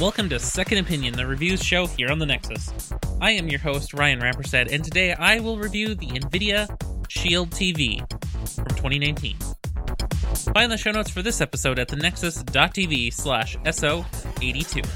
Welcome to Second Opinion, the reviews show here on the Nexus. I am your host, Ryan Rampersad, and today I will review the NVIDIA Shield TV from 2019. Find the show notes for this episode at thenexus.tv slash SO82.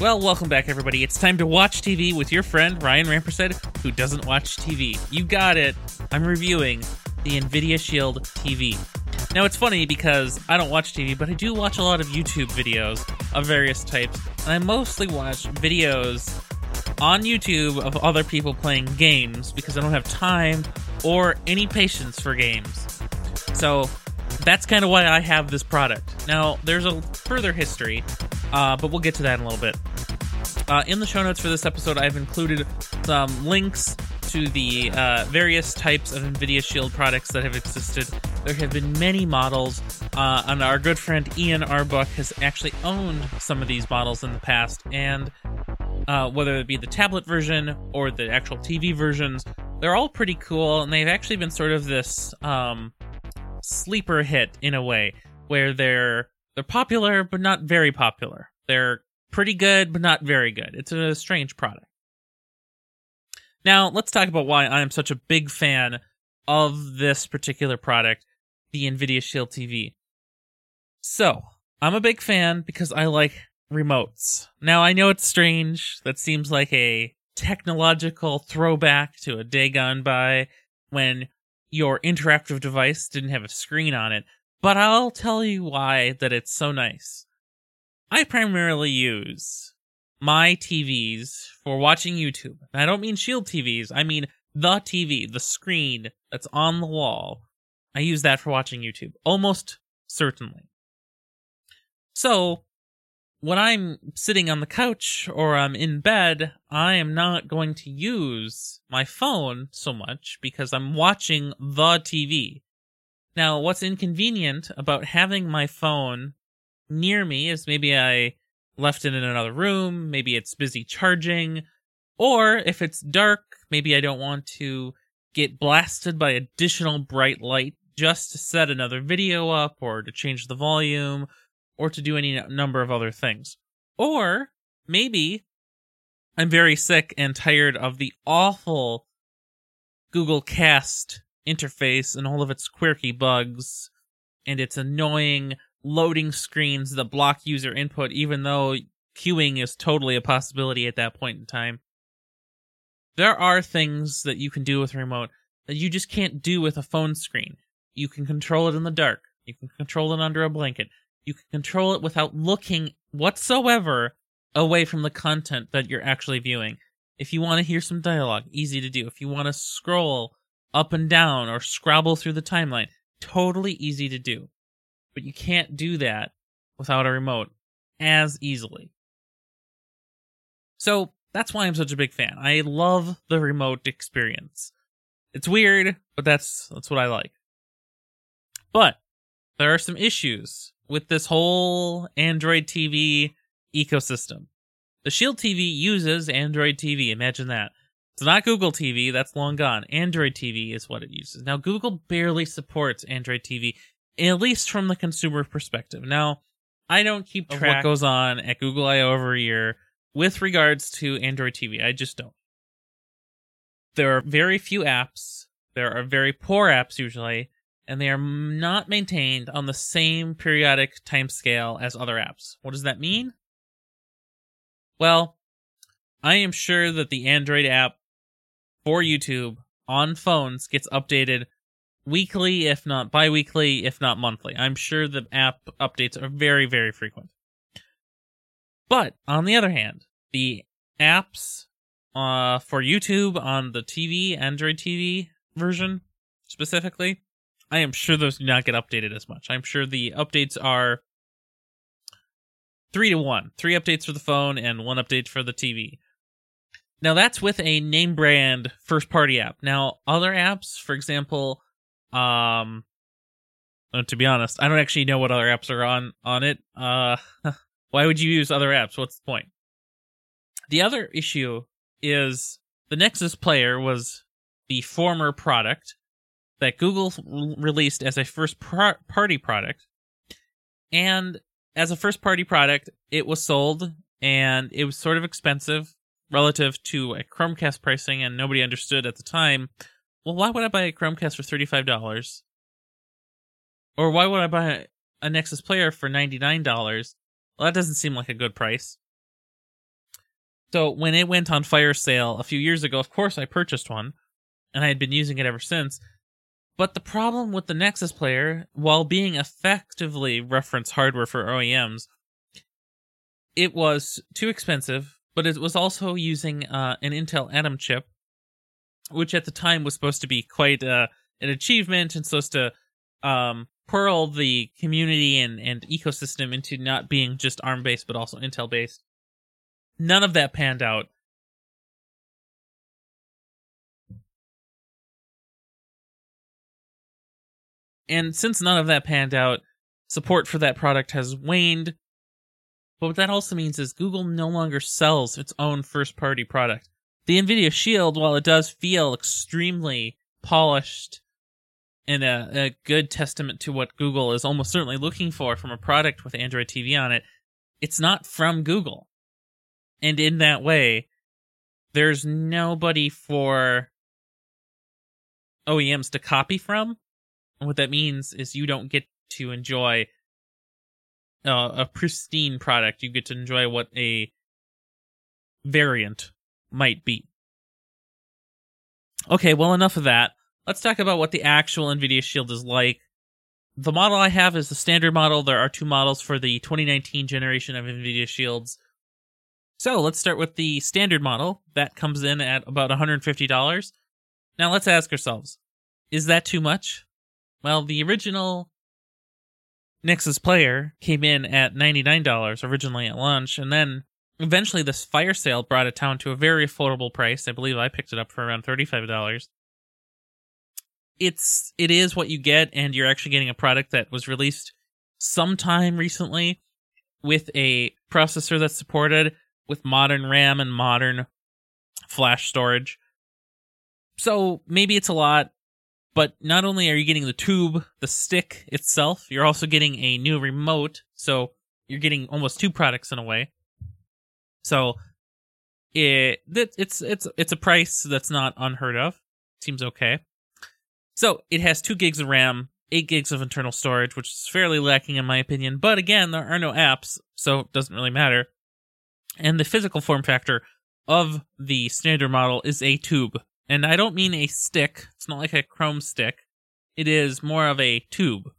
Well, welcome back, everybody. It's time to watch TV with your friend Ryan Rampersad, who doesn't watch TV. You got it. I'm reviewing the NVIDIA Shield TV. Now, it's funny because I don't watch TV, but I do watch a lot of YouTube videos of various types, and I mostly watch videos on YouTube of other people playing games because I don't have time or any patience for games. So that's kind of why I have this product. Now, there's a further history, uh, but we'll get to that in a little bit. Uh, in the show notes for this episode, I've included some links to the uh, various types of NVIDIA Shield products that have existed. There have been many models, uh, and our good friend Ian Arbuck has actually owned some of these models in the past. And uh, whether it be the tablet version or the actual TV versions, they're all pretty cool, and they've actually been sort of this um, sleeper hit in a way, where they're they're popular but not very popular. They're pretty good but not very good. It's a strange product. Now, let's talk about why I am such a big fan of this particular product, the NVIDIA Shield TV. So, I'm a big fan because I like remotes. Now, I know it's strange. That seems like a technological throwback to a day gone by when your interactive device didn't have a screen on it, but I'll tell you why that it's so nice. I primarily use my TVs for watching YouTube. I don't mean Shield TVs, I mean the TV, the screen that's on the wall. I use that for watching YouTube, almost certainly. So, when I'm sitting on the couch or I'm in bed, I am not going to use my phone so much because I'm watching the TV. Now, what's inconvenient about having my phone near me is maybe I left it in another room, maybe it's busy charging, or if it's dark, maybe I don't want to get blasted by additional bright light just to set another video up or to change the volume or to do any number of other things. Or maybe I'm very sick and tired of the awful Google Cast interface and all of its quirky bugs and its annoying loading screens that block user input, even though queuing is totally a possibility at that point in time. There are things that you can do with remote that you just can't do with a phone screen. You can control it in the dark. You can control it under a blanket. You can control it without looking whatsoever away from the content that you're actually viewing. If you want to hear some dialogue, easy to do. If you want to scroll up and down or scrabble through the timeline, totally easy to do but you can't do that without a remote as easily. So that's why I'm such a big fan. I love the remote experience. It's weird, but that's that's what I like. But there are some issues with this whole Android TV ecosystem. The Shield TV uses Android TV. Imagine that. It's not Google TV, that's long gone. Android TV is what it uses. Now, Google barely supports Android TV at least from the consumer perspective. Now, I don't keep track of what goes on at Google I/O every year with regards to Android TV. I just don't. There are very few apps. There are very poor apps usually, and they are not maintained on the same periodic timescale as other apps. What does that mean? Well, I am sure that the Android app for YouTube on phones gets updated weekly, if not bi weekly, if not monthly. I'm sure the app updates are very, very frequent. But on the other hand, the apps uh, for YouTube on the TV, Android TV version specifically, I am sure those do not get updated as much. I'm sure the updates are three to one three updates for the phone and one update for the TV. Now, that's with a name brand first party app. Now, other apps, for example, um, uh, to be honest, I don't actually know what other apps are on on it. Uh, why would you use other apps? What's the point? The other issue is the Nexus Player was the former product that Google released as a first party product, and as a first party product, it was sold and it was sort of expensive relative to a Chromecast pricing, and nobody understood at the time. Well, why would I buy a Chromecast for thirty five dollars? Or why would I buy a Nexus player for ninety nine dollars? Well, that doesn't seem like a good price. So when it went on fire sale a few years ago, of course I purchased one, and I had been using it ever since. But the problem with the Nexus player, while being effectively reference hardware for OEMs, it was too expensive, but it was also using uh, an Intel Atom chip, which at the time was supposed to be quite uh, an achievement and supposed to um, pearl the community and, and ecosystem into not being just ARM based, but also Intel based. None of that panned out. And since none of that panned out, support for that product has waned. But what that also means is Google no longer sells its own first party product. The NVIDIA Shield, while it does feel extremely polished and a, a good testament to what Google is almost certainly looking for from a product with Android TV on it, it's not from Google. And in that way, there's nobody for OEMs to copy from what that means is you don't get to enjoy uh, a pristine product. You get to enjoy what a variant might be. Okay, well, enough of that. Let's talk about what the actual NVIDIA Shield is like. The model I have is the standard model. There are two models for the 2019 generation of NVIDIA Shields. So let's start with the standard model. That comes in at about $150. Now let's ask ourselves is that too much? Well, the original Nexus player came in at $99 originally at launch, and then eventually this fire sale brought it down to a very affordable price. I believe I picked it up for around $35. It's it is what you get and you're actually getting a product that was released sometime recently with a processor that's supported with modern RAM and modern flash storage. So maybe it's a lot, but not only are you getting the tube, the stick itself, you're also getting a new remote. So you're getting almost two products in a way. So it it's it's it's a price that's not unheard of. Seems okay. So it has two gigs of RAM, eight gigs of internal storage, which is fairly lacking in my opinion. But again, there are no apps, so it doesn't really matter. And the physical form factor of the standard model is a tube. And I don't mean a stick. It's not like a Chrome stick. It is more of a tube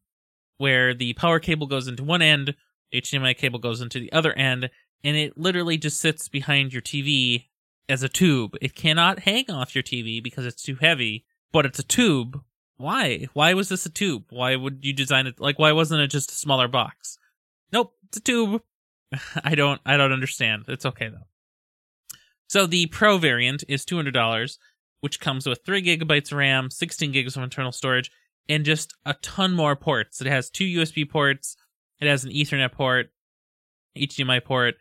where the power cable goes into one end, HDMI cable goes into the other end, and it literally just sits behind your TV as a tube. It cannot hang off your TV because it's too heavy, but it's a tube. Why? Why was this a tube? Why would you design it like why wasn't it just a smaller box? Nope, it's a tube. I don't I don't understand. It's okay though. So the Pro variant is two hundred dollars which comes with 3 gigabytes of RAM, 16 gigs of internal storage, and just a ton more ports. It has two USB ports, it has an Ethernet port, HDMI port.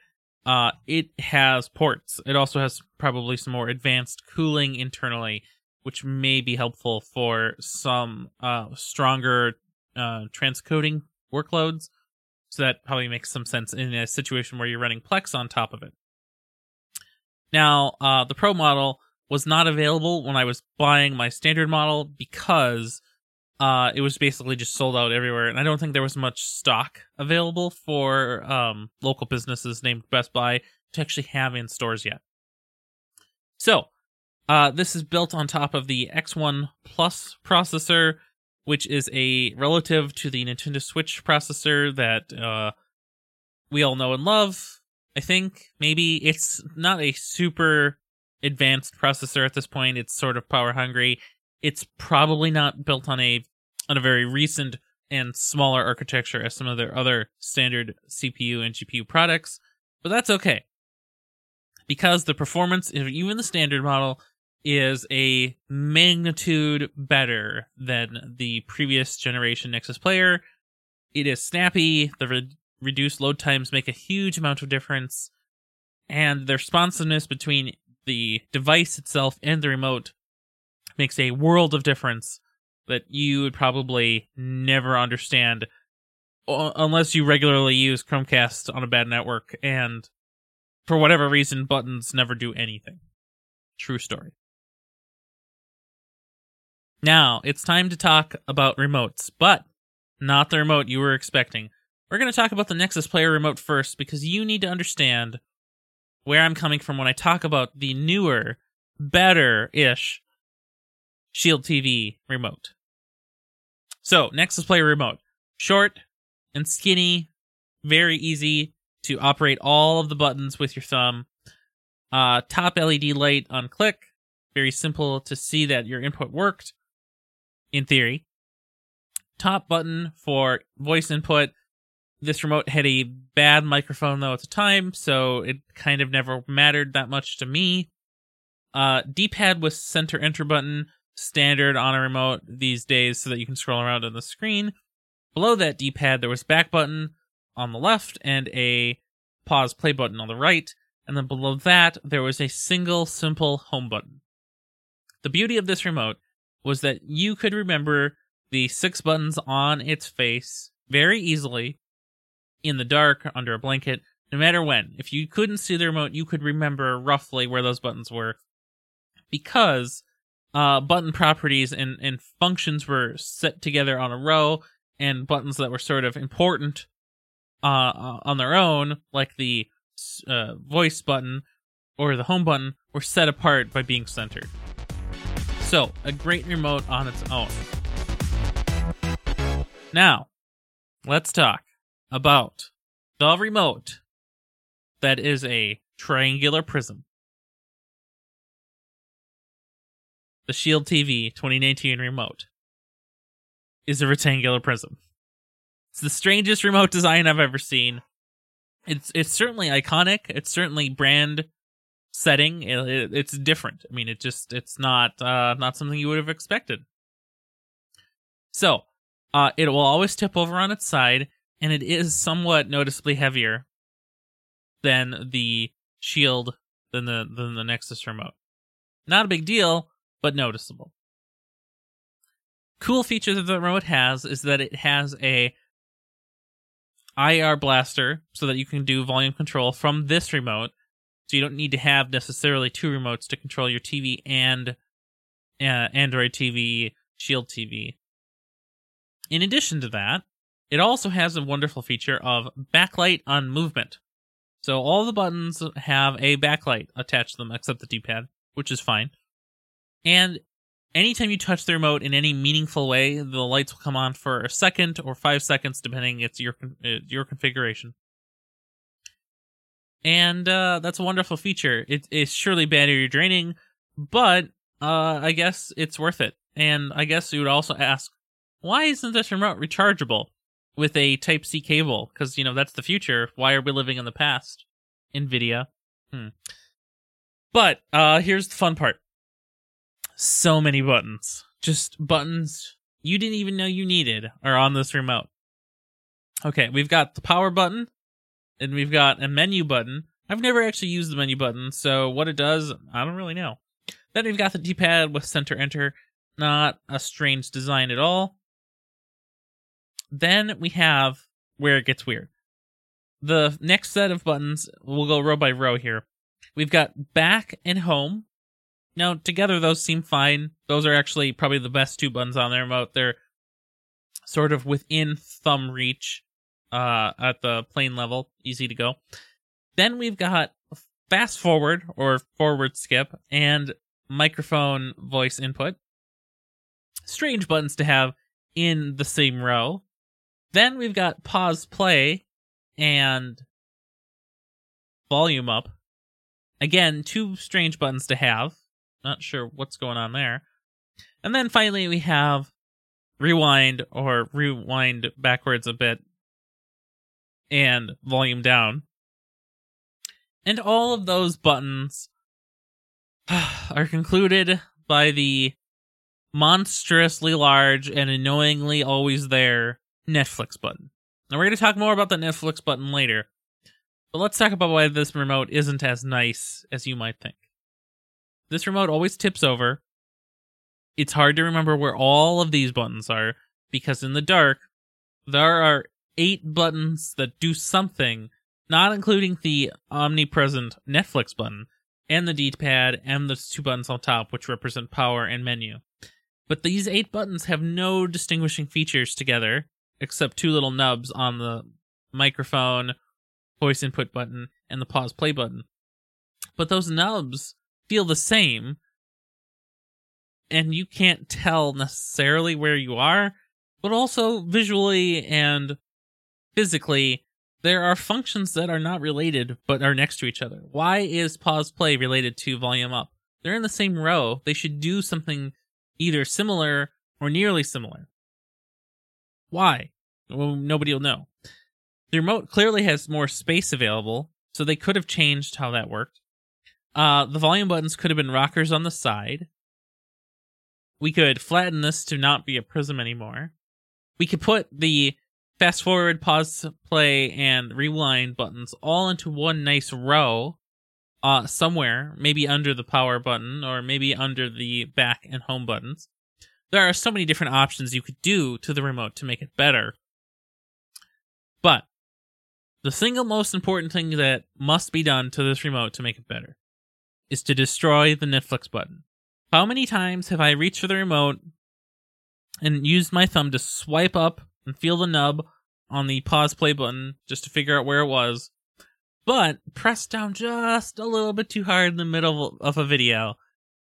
Uh, it has ports. It also has probably some more advanced cooling internally, which may be helpful for some uh, stronger uh, transcoding workloads. So that probably makes some sense in a situation where you're running Plex on top of it. Now, uh, the Pro model was not available when I was buying my standard model because uh, it was basically just sold out everywhere, and I don't think there was much stock available for um, local businesses named Best Buy to actually have in stores yet. So, uh, this is built on top of the X1 Plus processor, which is a relative to the Nintendo Switch processor that uh, we all know and love. I think maybe it's not a super advanced processor at this point. It's sort of power hungry. It's probably not built on a on a very recent and smaller architecture as some of their other standard CPU and GPU products, but that's okay. Because the performance of even the standard model is a magnitude better than the previous generation Nexus player. It is snappy. The re- reduced load times make a huge amount of difference. And the responsiveness between the device itself and the remote makes a world of difference that you would probably never understand unless you regularly use Chromecast on a bad network and for whatever reason buttons never do anything. True story. Now, it's time to talk about remotes, but not the remote you were expecting. We're going to talk about the Nexus Player remote first because you need to understand where I'm coming from when I talk about the newer, better ish Shield TV remote. So, Nexus Player remote. Short and skinny, very easy to operate all of the buttons with your thumb. Uh, top LED light on click. Very simple to see that your input worked in theory. Top button for voice input. This remote had a bad microphone though at the time, so it kind of never mattered that much to me. Uh, D-pad with center enter button, standard on a remote these days so that you can scroll around on the screen. Below that D-pad, there was back button on the left and a pause play button on the right. And then below that, there was a single simple home button. The beauty of this remote was that you could remember the six buttons on its face very easily in the dark under a blanket, no matter when. If you couldn't see the remote, you could remember roughly where those buttons were because uh, button properties and, and functions were set together on a row, and buttons that were sort of important uh, on their own, like the uh, voice button or the home button, were set apart by being centered. So, a great remote on its own. Now, let's talk about the remote that is a triangular prism. The Shield TV 2019 remote is a rectangular prism. It's the strangest remote design I've ever seen. It's it's certainly iconic. It's certainly brand setting. It, it, it's different. I mean, it just it's not uh, not something you would have expected. So, uh, it will always tip over on its side, and it is somewhat noticeably heavier than the Shield than the than the Nexus remote. Not a big deal, but noticeable. Cool feature that the remote has is that it has a IR blaster so that you can do volume control from this remote so you don't need to have necessarily two remotes to control your TV and uh, Android TV, Shield TV. In addition to that, it also has a wonderful feature of backlight on movement. So all the buttons have a backlight attached to them except the D-pad, which is fine. And anytime you touch the remote in any meaningful way, the lights will come on for a second or 5 seconds depending it's your your configuration and uh, that's a wonderful feature. It, it's surely battery draining, but uh, I guess it's worth it. And I guess you would also ask, why isn't this remote rechargeable with a Type C cable? Because you know that's the future. Why are we living in the past? Nvidia. Hmm. But uh, here's the fun part. So many buttons, just buttons you didn't even know you needed, are on this remote. Okay, we've got the power button, and we've got a menu button. I've never actually used the menu button, so what it does, I don't really know. Then we've got the D-pad with center enter, not a strange design at all. Then we have where it gets weird. The next set of buttons, we'll go row by row here. We've got back and home. Now, together those seem fine. Those are actually probably the best two buttons on their remote. They're sort of within thumb reach uh, at the plane level, easy to go. Then we've got fast forward or forward skip and microphone voice input. Strange buttons to have in the same row. Then we've got pause play and volume up. Again, two strange buttons to have. Not sure what's going on there. And then finally we have rewind or rewind backwards a bit and volume down. And all of those buttons are concluded by the monstrously large and annoyingly always there Netflix button. Now we're going to talk more about the Netflix button later. But let's talk about why this remote isn't as nice as you might think. This remote always tips over. It's hard to remember where all of these buttons are because in the dark, there are eight buttons that do something, not including the omnipresent Netflix button and the D-pad and the two buttons on top, which represent power and menu. But these eight buttons have no distinguishing features together, except two little nubs on the microphone, voice input button, and the pause play button. But those nubs feel the same, and you can't tell necessarily where you are, but also visually and physically, there are functions that are not related but are next to each other. Why is pause play related to volume up? They're in the same row. They should do something either similar or nearly similar. Why? Well, nobody will know. The remote clearly has more space available, so they could have changed how that worked. Uh, the volume buttons could have been rockers on the side. We could flatten this to not be a prism anymore. We could put the fast forward, pause, play, and rewind buttons all into one nice row uh, somewhere, maybe under the power button or maybe under the back and home buttons. There are so many different options you could do to the remote to make it better. But the single most important thing that must be done to this remote to make it better is to destroy the Netflix button. How many times have I reached for the remote and used my thumb to swipe up and feel the nub on the pause play button just to figure out where it was, but pressed down just a little bit too hard in the middle of a video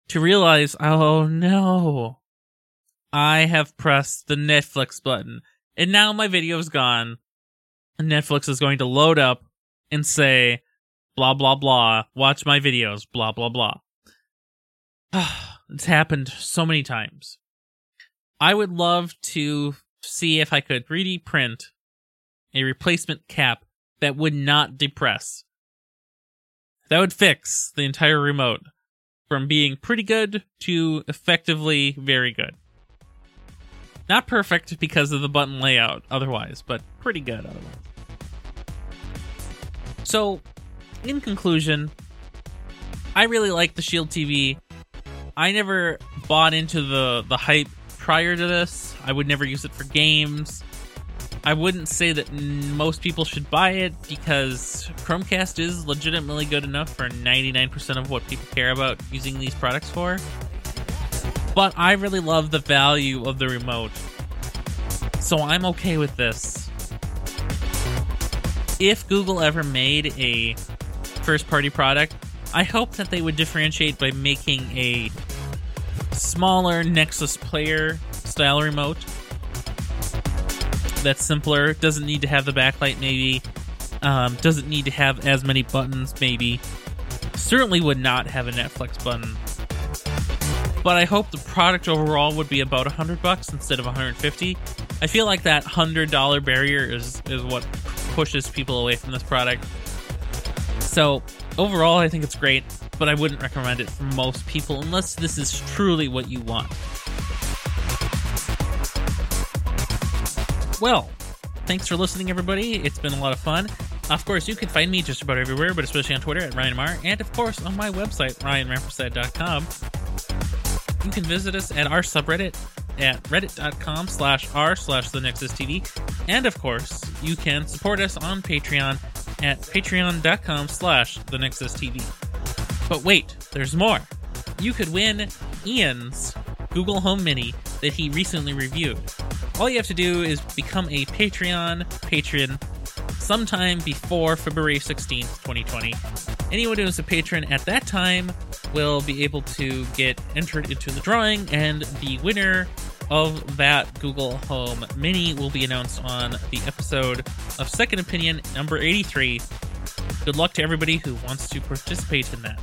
to realize, oh no, I have pressed the Netflix button and now my video is gone. Netflix is going to load up and say, blah, blah, blah, watch my videos, blah, blah, blah. it's happened so many times. I would love to see if I could 3D print a replacement cap that would not depress. That would fix the entire remote from being pretty good to effectively very good. Not perfect because of the button layout otherwise, but pretty good otherwise. So, in conclusion, I really like the Shield TV. I never bought into the the hype prior to this. I would never use it for games. I wouldn't say that most people should buy it because Chromecast is legitimately good enough for 99% of what people care about using these products for. But I really love the value of the remote. So I'm okay with this. If Google ever made a first party product, I hope that they would differentiate by making a smaller Nexus player style remote that's simpler, doesn't need to have the backlight, maybe, um, doesn't need to have as many buttons, maybe. Certainly would not have a Netflix button. But I hope the product overall would be about 100 bucks instead of 150. I feel like that $100 barrier is, is what pushes people away from this product. So, overall, I think it's great but I wouldn't recommend it for most people unless this is truly what you want. Well, thanks for listening, everybody. It's been a lot of fun. Of course, you can find me just about everywhere, but especially on Twitter at ryanmr, and of course on my website, ryanrampersad.com. You can visit us at our subreddit at reddit.com slash r slash the nexus tv and of course you can support us on patreon at patreon.com slash the nexus tv but wait, there's more. You could win Ian's Google Home Mini that he recently reviewed. All you have to do is become a Patreon patron sometime before February 16th, 2020. Anyone who is a patron at that time will be able to get entered into the drawing, and the winner of that Google Home Mini will be announced on the episode of Second Opinion number 83 Good luck to everybody who wants to participate in that.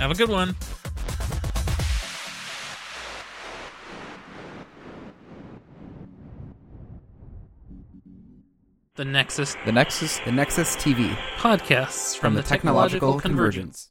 Have a good one. The Nexus The Nexus, the Nexus TV podcasts from, from the Technological Convergence.